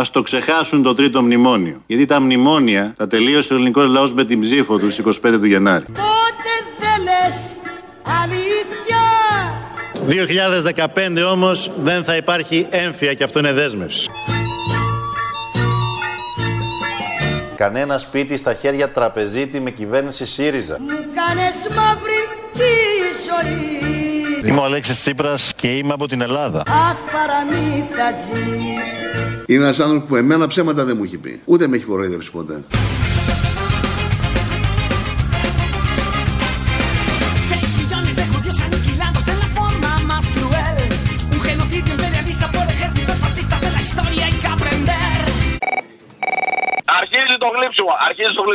Α το ξεχάσουν το τρίτο μνημόνιο. Γιατί τα μνημόνια τα τελείωσε ο ελληνικός λαός με την ψήφο του στις 25 του Γενάρη. Τότε δεν λες αλήθεια 2015 όμως δεν θα υπάρχει έμφυα και αυτό είναι δέσμευση. Κανένα σπίτι στα χέρια τραπεζίτη με κυβέρνηση ΣΥΡΙΖΑ. Μου κάνες μαύρη τη ζωή Είμαι ο Αλέξης Τσίπρας και είμαι από την Ελλάδα. Αχ παραμύθατζι Είναι ένας άνθρωπος που εμένα ψέματα δεν μου έχει πει. Ούτε με έχει κοροϊδέψει ποτέ.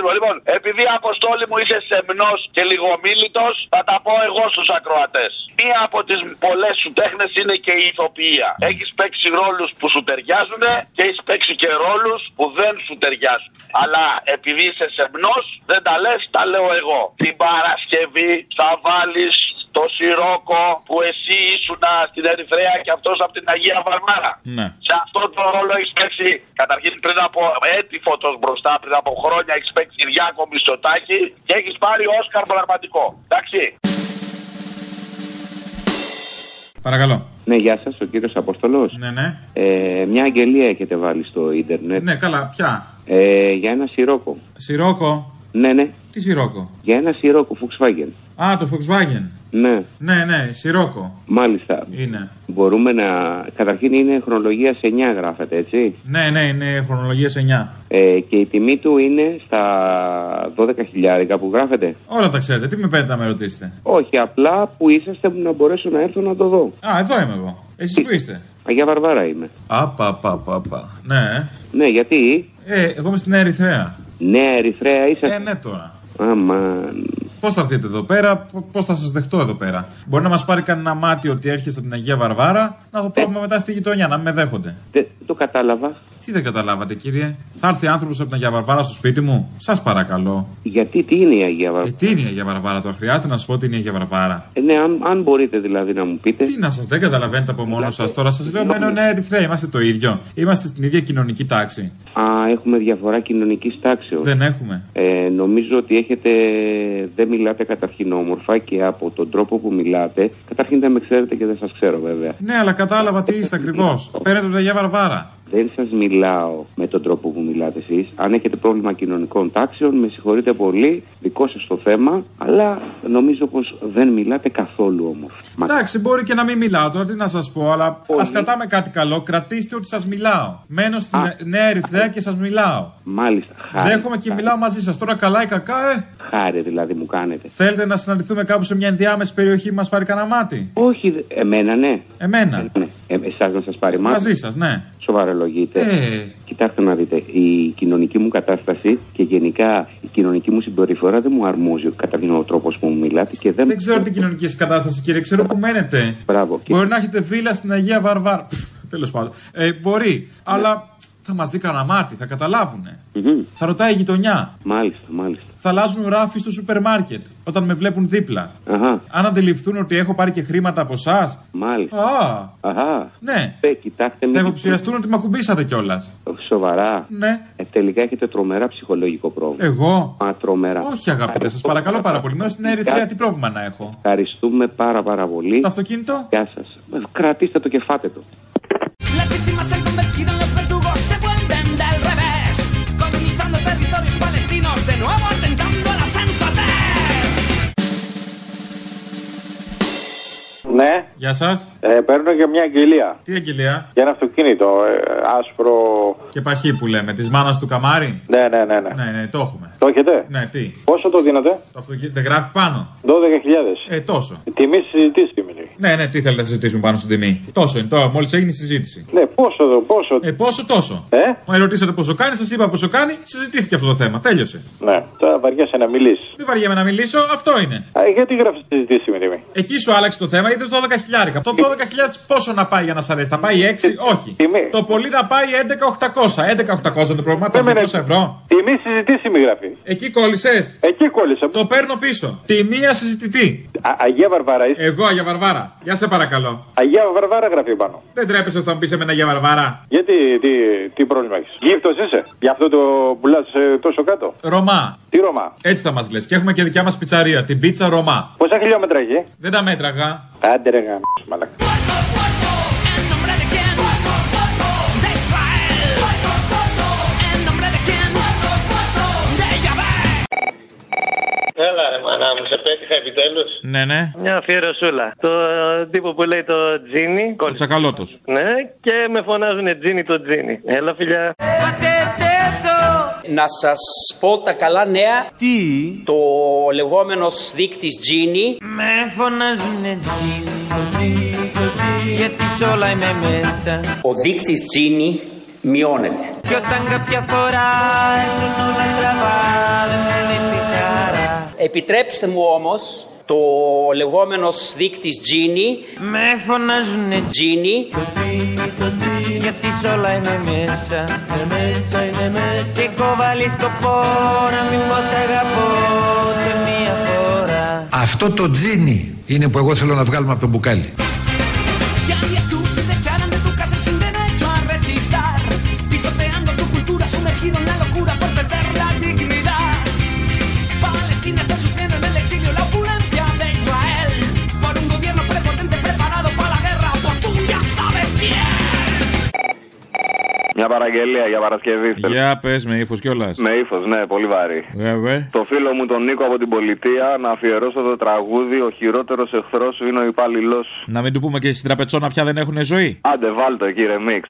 Αρχίζει το γλύψιμο. Λοιπόν, επειδή αποστόλη μου είσαι σεμνός και λιγομίλητος, θα τα πω εγώ στους ακροατές. Μία από τις πολλές σου τέχνες είναι και η ηθοποιία. Έχεις παίξει ρόλους που σου ταιριάζουν και έχεις παίξει και ρόλους που δεν σου ταιριάζουν. Αλλά επειδή είσαι σεμνός, δεν τα λες, τα λέω εγώ. Την Παρασκευή θα βάλεις το Σιρόκο που εσύ ήσουν στην Ερυθρέα και αυτός από την Αγία Βαρβάρα. Ναι. Σε αυτό το ρόλο έχεις παίξει καταρχήν πριν από έτη φωτός μπροστά, πριν από χρόνια έχεις παίξει Κυριάκο Μισοτάκη και έχεις πάρει Όσκαρ πραγματικό. Εντάξει. Παρακαλώ. Ναι, γεια σας, ο κύριος Αποστολός. Ναι, ναι. Ε, μια αγγελία έχετε βάλει στο ίντερνετ. Ναι, καλά, πια. Ε, για ένα σιρόκο. Σιρόκο; Ναι, ναι. Τι σιρόκο; Για ένα σιρόκο Volkswagen. Α, το Volkswagen. Ναι, Ναι, ναι, σιρόκο. μάλιστα. Είναι. Μπορούμε να. Καταρχήν είναι χρονολογία σε 9 γράφεται, έτσι; Ναι, ναι, είναι χρονολογία σε 9. Ε, και η τιμή του είναι στα 12 χιλιάρικα που γράφεται; Όλα τα ξέρετε, τι με παίρνετε να με ρωτήσετε; Όχι, απλά που είσαστε που να μπορέσω να έρθω να το δω. Α, εδώ είμαι εγώ. Εσείς που είστε; Αγία Βαρβάρα είμαι. Απα, πα, πα, πα. Ναι. Ναι, γιατί; Ε, εγώ είμαι στην Ερυθρέα. Νέα Ερυθρέα είσαι. Ε, ναι τώρα. Αμάν. Πώς θα έρθετε εδώ πέρα, πώς θα σας δεχτώ εδώ πέρα. Μπορεί να μας πάρει κανένα μάτι ότι έρχεστε από την Αγία Βαρβάρα, να έχω πρόβλημα μετά στη γειτονιά, να μην με δέχονται. Δεν το κατάλαβα. Τι δεν καταλάβατε, κύριε; Θα έρθει άνθρωπος από την Αγία Βαρβάρα στο σπίτι μου; Σας παρακαλώ. Γιατί τι είναι η Αγία Βαρβάρα; Ε, τι είναι η Αγία Βαρβάρα, τώρα χρειάζεται να σας πω τι είναι η Αγία Βαρβάρα. Ε, ναι, αν, αν μπορείτε δηλαδή να μου πείτε. Τι να σας δεν καταλαβαίνετε από μόνος σας τώρα. Σας λέω μένω ναι, Ερυθρέα, είμαστε το ίδιο. Είμαστε στην ίδια κοινωνική τάξη. Α, έχουμε διαφορά κοινωνικής τάξεως. Δεν έχουμε. Ε, νομίζω ότι έχετε. Δεν μιλάτε καταρχήν όμορφα και από τον τρόπο που μιλάτε. Καταρχήν δεν με ξέρετε και δεν σας ξέρω βέβαια. Ναι, αλλά κατάλαβα τι είστε ακριβώς. Παίρνετε από την Αγία Βαρβάρα. Δεν σας μιλάω με τον τρόπο που μιλάτε εσείς. Αν έχετε πρόβλημα κοινωνικών τάξεων, με συγχωρείτε πολύ, δικό σας το θέμα, αλλά νομίζω πως δεν μιλάτε καθόλου όμορφα. Εντάξει, μπορεί και να μην μιλάω τώρα, τι να σας πω, αλλά ας κρατάμε κάτι καλό. Κρατήστε ότι σας μιλάω. Μένω στην Νέα Ερυθρέα και σας μιλάω. Μάλιστα. Χάρη, Δέχομαι και μιλάω μαζί σας. Τώρα καλά ή κακά, ε; Χάρη δηλαδή μου κάνετε. Θέλετε να συναντηθούμε κάπου σε μια ενδιάμεση περιοχή που μας πάρει κανένα μάτι; Όχι, δε- εμένα ναι. Εμένα; Ναι. Ε, Εσάς να σας πάρει μάτι. Μαζί σας, ναι. Σοβαρολογείτε. Ε. Κοιτάξτε να δείτε, η κοινωνική μου κατάσταση και γενικά η κοινωνική μου συμπεριφορά δεν μου αρμόζει καταρχήν ο τρόπος που μου μιλάτε και δεν. Δεν ξέρω την κοινωνική σας κατάσταση, κύριε. Ξέρω που μένετε. Μπράβο. Μπορεί να έχετε βίλα στην Αγία Βαρβάρα. Τέλος πάντων. Ε, μπορεί. Αλλά θα μας δει κανένα μάτι, θα καταλάβουνε. Μμμ. Θα ρωτάει η γειτονιά. Μάλιστα, μάλιστα. Θα αλλάζουν ράφι στο σούπερ μάρκετ όταν με βλέπουν δίπλα. Αχα, Αν αντιληφθούν ότι έχω πάρει και χρήματα από εσάς. μάλιστα. Α, Αχα. ναι. Ε, κοιτάξτε, Θα μην- υποψιαστούν ότι με ακουμπήσατε κιόλας. Σοβαρά. Ναι. Ε, τελικά έχετε τρομερά ψυχολογικό πρόβλημα. Εγώ; Μα τρομερά. Όχι, αγαπητέ, σας παρακαλώ πάρα πολύ. Μένω στην Ερυθρέα, τι πρόβλημα να έχω; Ευχαριστούμε πάρα πάρα πολύ. Το αυτοκίνητο; Γεια σας. Κρατήστε το και φάτε το. Las víctimas Ναι, Γεια σας. ε, παίρνω και μια αγγελία. Τι αγγελία; Για ένα αυτοκίνητο, ε, άσπρο. Και παχύ που λέμε, της μάνας του καμάρι. Ναι, ναι, ναι, ναι. Ναι, ναι, το έχουμε. Το έχετε; Ναι, τι; Πόσο το δίνετε; Το αυτοκίνητο δεν γράφει πάνω; 12.000. Ε, τόσο. Η τιμή συζητήσιμη. λέει. Ναι, ναι, τι θέλετε να συζητήσουμε πάνω στην τιμή; Τόσο είναι τώρα, μόλις έγινε η συζήτηση. Ναι, πόσο εδώ, πόσο. Ε, πόσο τόσο. Ε; Μα ρωτήσατε πόσο κάνει, σας είπα πόσο κάνει, συζητήθηκε αυτό το θέμα. Τέλειωσε. Ναι, τώρα βαριέσαι να μιλήσεις. Δεν βαριέμαι να μιλήσω, αυτό είναι. Α, γιατί γράφεις συζητήσιμη τιμή; Εκεί σου άλλαξε το θέμα, είδες 12 χιλιάρικα. Το 12 χιλιάδες πόσο να πάει για να σ' αρέσει, θα πάει 6, όχι. Το πολύ να πάει 11.800. 11.800 είναι το πρόβλημα, τα 200 ευρώ. Τιμή συζητήσιμη γράφει. Εκεί κόλλησες; Εκεί κόλλησα. Το παίρνω πίσω. Τη μία συζητητή. Α, Αγία Βαρβάρα είσαι; Εγώ, Αγία Βαρβάρα. Γεια σε παρακαλώ. Αγία Βαρβάρα γράφει πάνω. Δεν τρέπεσαι ότι θα μου πεις εμένα Αγία Βαρβάρα. Γιατί, τι, τι πρόβλημα έχεις; Γύφτος είσαι; Γι' αυτό το πουλάς τόσο κάτω; Ρωμά. Τι Ρωμά; Έτσι θα μας λες. Και έχουμε και δικιά μας πιτσαρία, την πίτσα Ρωμά. Πόσα χιλιόμετρα έχει; Δεν τα μέτραγα. Άντε ρε γάμ, μαλάκα. De Israel, en nombre de quién, de Yahvé. Έλα ρε μανά μου, σε πέτυχα επιτέλους. Ναι, ναι. Μια αφιερωσούλα. Το ε, τύπο που λέει το Τζίνι. Ο τσακαλώτος. Ναι, και με φωνάζουν Τζίνι το Τζίνι. Έλα φιλιά. Να σας πω τα καλά νέα. Τι; Το λεγόμενος δείκτης Gini Με φωνάζουνε Τζίνι, γιατί σ' όλα είμαι μέσα. Ο δείκτης Gini μειώνεται. Κι όταν κάποια φορά έρθουν όλα στραβά, δεν με λείπει χαρά. Επιτρέψτε μου όμως το λεγόμενος δείκτης Gini Με φωνάζουνε Gini γιατί σ' όλα είμαι μέσα. Είναι μέσα, είναι μέσα. Και έχω βάλει σκοπό να μην πως σ' αγαπώ ούτε μία φορά. Αυτό το τζίνι είναι που εγώ θέλω να βγάλουμε από το μπουκάλι. Παραγγελία για Παρασκευή. Για πες με ύφος κιόλας. Με ύφος, ναι, πολύ βαρύ. Βέβαια. Το φίλο μου τον Νίκο από την πολιτεία να αφιερώσω το τραγούδι Ο χειρότερος εχθρός σου είναι ο υπάλληλος. Να μην του πούμε και στην τραπετσόνα πια δεν έχουν ζωή. Άντε, βάλτο εκεί, ρε μίξ.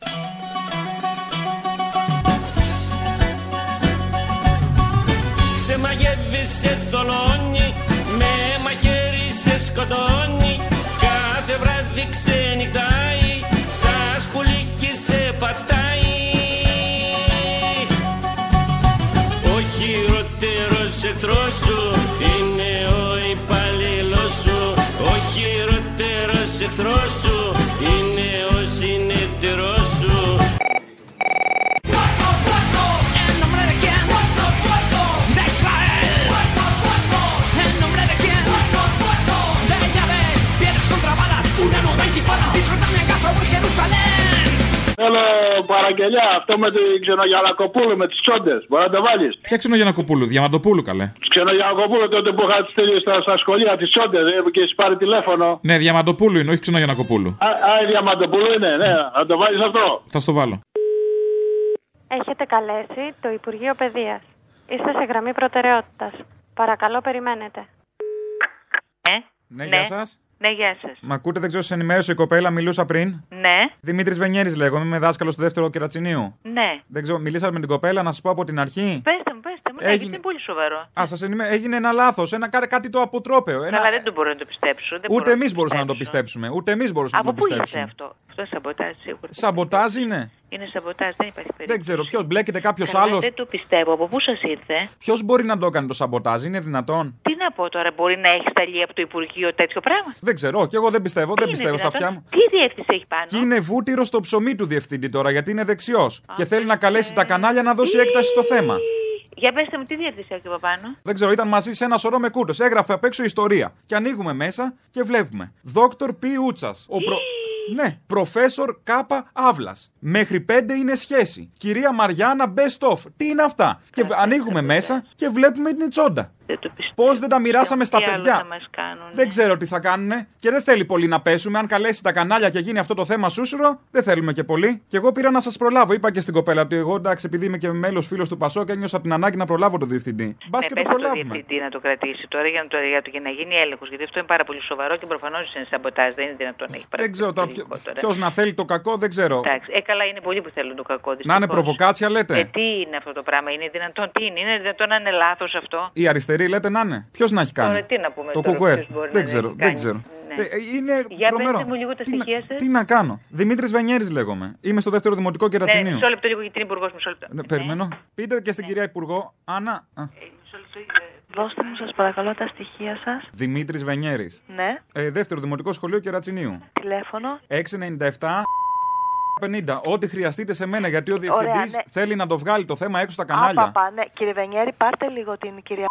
Θέλω παραγγελιά αυτό με την ξενογιανακοπούλου με τις τσόντες. Μπορεί να το βάλεις. Ποια ξενογιανακοπούλου, Διαμαντοπούλου καλέ. Ξενογιανακοπούλου τότε που είχα στείλει στα, στα σχολεία τις τσόντες και έχεις πάρει τηλέφωνο. Ναι, Διαμαντοπούλου είναι, όχι ξενογιανακοπούλου. Α, α, η Διαμαντοπούλου είναι, ναι. Να το βάλεις αυτό. Θα στο βάλω. Έχετε καλέσει το Υπουργείο Παιδείας. Είστε σε γραμμή προτεραιότητας. Παρακαλώ περιμένετε. Ε, Ναι, γεια σας. Ναι, γεια σας. Μ' ακούτε, δεν ξέρω, σε ενημέρωσε η κοπέλα, μιλούσα πριν. Ναι, Δημήτρης Βενιέρης λέγομαι, είμαι δάσκαλος στο δεύτερο κερατσινίου. ναι. Δεν ξέρω, μιλήσατε με την κοπέλα, να σας πω από την αρχή; Πέστε μου, πέστε μου. Ναι, Έγινε- γιατί είναι πολύ σοβαρό. Α, σας ενημέρω. Έγινε ένα λάθος, ένα, κά- κάτι το αποτρόπαιο. Ένα... Αλλά δεν το μπορώ να το πιστέψω. Δεν Ούτε μπορώ εμεί το μπορούσαμε να το πιστέψω. πιστέψουμε. Ούτε εμείς μπορούσαμε Από να το πού ήρθε πιστέψουμε. αυτό; Αυτό σαμποτάζ σίγουρα. Σαμποτάζ είναι; Είναι σαμποτάζ, δεν υπάρχει περίπτωση. Δεν ξέρω, ποιο μπλέκεται κάποιος Καλά, άλλος; Δεν το πιστεύω. Από πού σας ήρθε; Ποιος μπορεί να το έκανε το σαμποτάζ, είναι δυνατόν; Τι να πω τώρα, μπορεί να έχει σταλεί από το Υπουργείο τέτοιο πράγμα; Δεν ξέρω, και εγώ δεν πιστεύω, δεν Είναι πιστεύω στα δυνατόν; αυτιά μου. Τι διεύθυνση έχει πάνω; Και είναι βούτυρο στο ψωμί του διευθυντή τώρα, γιατί είναι δεξιός. Και θέλει να καλέσει τα κανάλια να δώσει έκταση στο θέμα. Για πέστε μου, τι διεύθυνση έχει από πάνω; Δεν ξέρω, ήταν μαζί σε ένα σωρό με κούτο. Έγραφε απ' έξω ιστορία. Και ανοίγουμε μέσα και βλέπουμε. Δόκτωρ Π. Ούτσας. Ο προ... Ναι, προφέσορ Κάπα Αύλα. Μέχρι πέντε είναι σχέση. Κυρία Μαριάννα Best of. Τι είναι αυτά; Και ανοίγουμε μέσα και βλέπουμε την τσόντα. Πώς δεν τα μοιράσαμε στα Τι άλλο παιδιά; θα μας κάνουν. Δεν ξέρω τι θα κάνουνε. Και δεν θέλει πολύ να πέσουμε. Αν καλέσει τα κανάλια και γίνει αυτό το θέμα σούσουρο, δεν θέλουμε και πολύ. Και εγώ πήρα να σας προλάβω. Είπα και στην κοπέλα ότι εγώ εντάξει, επειδή είμαι και μέλος φίλος του Πασό και ένιωσα την ανάγκη να προλάβω τον διευθυντή. Μπας Ναι, και το πες στο προλάβουμε. διευθυντή να το κρατήσει τώρα για να, το, για, το, για να γίνει έλεγχος. Γιατί αυτό είναι πάρα πολύ σοβαρό και προφανώς είναι σαμποτάζ. Δεν είναι δυνατόν να έχει Δεν ξέρω τώρα παραπληκτικό τώρα. ποιος να θέλει το κακό, δεν ξέρω. Εντάξει, ε, καλά είναι πολλοί που θέλουν το κακό. Να είναι δυστυχώς. προβοκάτσια, Ε, λέτε. τι είναι αυτό το πράγμα, είναι δυνατόν, τι είναι, είναι δυνατόν να είναι λάθος αυτό; Η αριστερή λέτε να είναι. Ποιος να έχει κάνει; Τώρα τι να πούμε το τώρα, κουκουέ. ποιος μπορεί Δεν να ξέρω, έχει δεν κάνει. ξέρω. Ναι. Ε, ε, είναι Για τρομερό. πετε μου λίγο τα Τι να- στοιχεία σας. Τι να κάνω. Δημήτρης Βενιέρης λέγομαι. Είμαι στο δεύτερο δημοτικό Ναι, κερατσινίου. μισό λεπτό λίγο γιατί είναι υπουργός, μισό λεπτό. Ναι, περιμένω. Πείτε και στην κυρία Υπουργό. Άννα. α, Δώστε μου σας παρακαλώ τα στοιχεία σας. Δημήτρης Βενιέρης. Ναι. Ε, δεύτερο δημοτικό σχολείο κερατσινίου. Τηλέφωνο. 697 50. Ό,τι χρειαστείτε σε μένα, γιατί ο διευθυντής Ωραία, ναι. θέλει να το βγάλει το θέμα έξω στα κανάλια. Άπαπα, ναι. Κύριε Βενιέρη, πάρτε λίγο την κυρία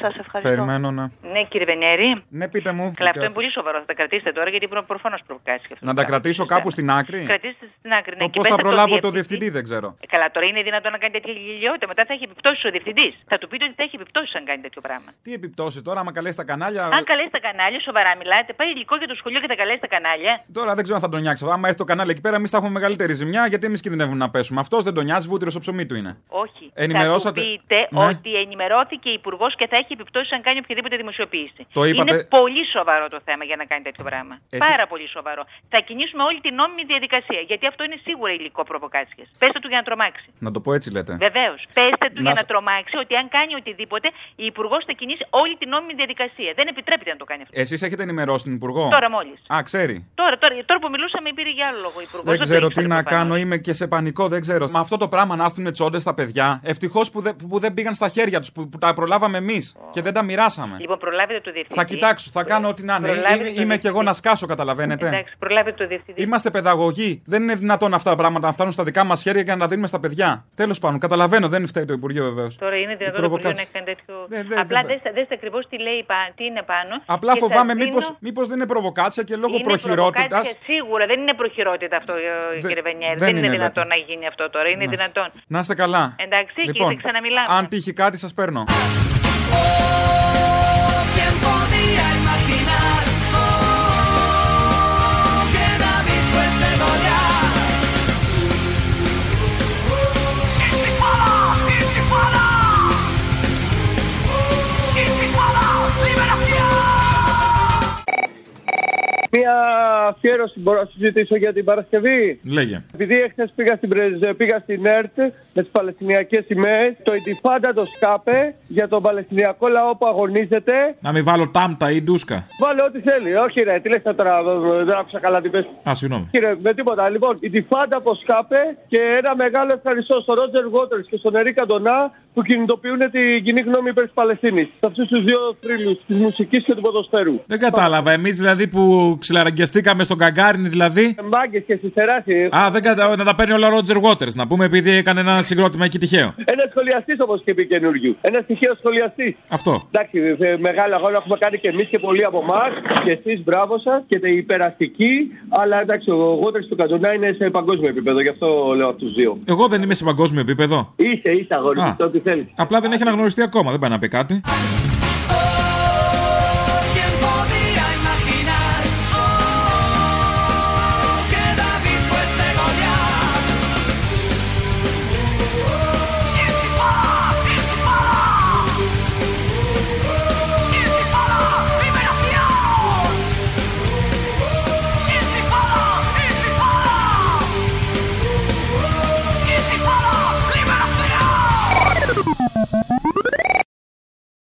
Σας ευχαριστώ. Περιμένω να. Ναι, κύριε Βενέρη. Ναι, πείτε μου. Καλά, αυτό είναι πολύ σοβαρό. Θα τα κρατήσετε τώρα γιατί προφανώς προβοκάσεις και αυτό. Να τα κρατήσω κάπου στην άκρη; Κρατήστε στην άκρη. Ναι, Το και πώς πέστε θα το προλάβω το διευθυντή. διευθυντή δεν ξέρω. Ε, καλά, τώρα είναι δυνατόν να κάνει τέτοια γελιότητα. Μετά θα έχει επιπτώσεις ο διευθυντής. Θα του πείτε ότι θα έχει επιπτώσεις αν κάνει τέτοιο πράγμα. Τι επιπτώσεις τώρα, άμα καλέσει τα κανάλια; Αν καλέσει τα κανάλια, σοβαρά μιλάτε, πάει υλικό για το σχολείο και θα καλέσει τα κανάλια. Τώρα δεν ξέρω αν θα τον νιάξει. Άμα έρθει το κανάλι εκεί πέρα, εμείς θα έχουμε μεγαλύτερη ζημιά γιατί εμείς κινδυνεύουμε να πέσουμε. Αυτός δεν τον νοιάζει, βούτυρος στο ψωμί του είναι. Όχι. Ενημερώσατε- Θα του πείτε Ναι. ότι ενημερώθηκε υπουργός και θα έχει επιπτώσεις αν κάνει οποιαδήποτε δημοσιοποίηση. Το είπατε- Είναι πολύ σοβαρό το θέμα για να κάνει τέτοιο πράγμα. Εσύ- Πάρα πολύ σοβαρό. Θα κινήσουμε όλη την νόμιμη διαδικασία. Γιατί αυτό είναι σίγουρα υλικό προβοκάτσια. Πέστε του για να τρομάξει. Να το πω έτσι λέτε. Βεβαίως. Πέστε του Να για σ- να τρομάξει ότι αν κάνει οτιδήποτε, η υπουργός θα κινήσει όλη την νόμιμη διαδικασία. Δεν επιτρέπεται να το κάνει αυτό. Εσείς έχετε ενημερώσει την Υπουργό; Τώρα μόλις. Α, ξέρει. Τώρα, τώρα, τώρα που μιλούσαμε πήρε για άλλο λόγο η υπουργός. Δεν ξέρω τι να κάνω, είμαι και σε πανικό, δεν ξέρω. Με αυτό το πράγμα να έρθουν τσόντες στα παιδιά. Ευτυχώς που, δεν- που δεν πήγαν στα χέρια τους, που, που τα προλάβαμε εμείς και δεν τα μοιράσαμε. Λοιπόν, προλάβετε το διευθυντή. Θα κοιτάξω, θα κάνω ό,τι να είναι. Προλάβετε Είμαι, το είμαι και εγώ να σκάσω, καταλαβαίνετε. Εντάξει, προλάβετε το διευθυντή. Είμαστε παιδαγωγοί. Δεν είναι δυνατόν αυτά τα πράγματα να φτάνουν στα δικά μας χέρια και να τα δίνουμε στα παιδιά. Τέλος πάντων, καταλαβαίνω, δεν φταίει το Υπουργείο βεβαίως. Τώρα είναι δυνατόν το Υπουργείο να έχει κάνει τέτοιο. δεν- Απλά δεν- δέστε, δέστε ακριβώς τι λέει, πα- τι είναι πάνω. Απλά και σας φοβάμαι δίνω- μήπως, μήπως δεν είναι προβοκάτσια και λόγω είναι προχειρότητα. προβοκάτσια, Σίγουρα δεν είναι προχειρότητα αυτό, ε, κύριε Βενιέρη. δεν Δεν, είναι είναι, δυνατόν λέτε. να γίνει αυτό τώρα. Είναι Να είστε- δυνατόν. Να είστε καλά. Εντάξει, λοιπόν, και ξαναμιλάμε. αν τύχει κάτι, σας παίρνω. tiempo día. Μία αφιέρωση μπορώ να συζητήσω για την Παρασκευή. Λέγε. Επειδή εχθές πήγα στην, πρεσ- πήγα στην ΕΡΤ με τις Παλαιστινιακές σημαίες, το Ιντιφάντα το σκάπε για τον Παλαιστινιακό λαό που αγωνίζεται. Να μην βάλω τάμπτα ή ντούσκα. Βάλε ό,τι θέλει. Όχι, ρε, τι λες τώρα, δεν άκουσα καλά τι πες. Α, συγγνώμη. Κύριε, με τίποτα. Λοιπόν, η Τιφάντα από Σκάπε και ένα μεγάλο ευχαριστώ στον Ρότζερ Βότερ και στον Ερή Καντονά που που κινητοποιούν την κοινή γνώμη υπέρ της Παλαιστίνης. Σε αυτούς τους δύο θρύλους, της μουσικής και του ποδοσφαίρου. Δεν κατάλαβα. Εμείς δηλαδή που ξυλαραγκιαστήκαμε στον Καγκάριν, δηλαδή. Μάγκε και στις τεράστιε. Α, δεν κατα... να τα παίρνει όλα ο Ρότζερ Waters, να πούμε, επειδή έκανε ένα συγκρότημα εκεί τυχαίο. Ένας σχολιαστής όπως και είπε καινούριου. Ένας τυχαίος σχολιαστής. Αυτό. Εντάξει, ε, μεγάλο αγώνα έχουμε κάνει και εμείς και πολλοί από εμάς. Και εσείς, μπράβο σας. Και τα υπεραστική. Αλλά εντάξει, ο Waters του Καντονά είναι σε παγκόσμιο επίπεδο. Γι' αυτό λέω αυτού τους δύο. Εγώ δεν είμαι σε παγκόσμιο επίπεδο. Είσαι, είσαι αγόρι, Α. το ό,τι θέλει. Απλά δεν έχει αναγνωριστεί ακόμα, δεν πάει να πει κάτι.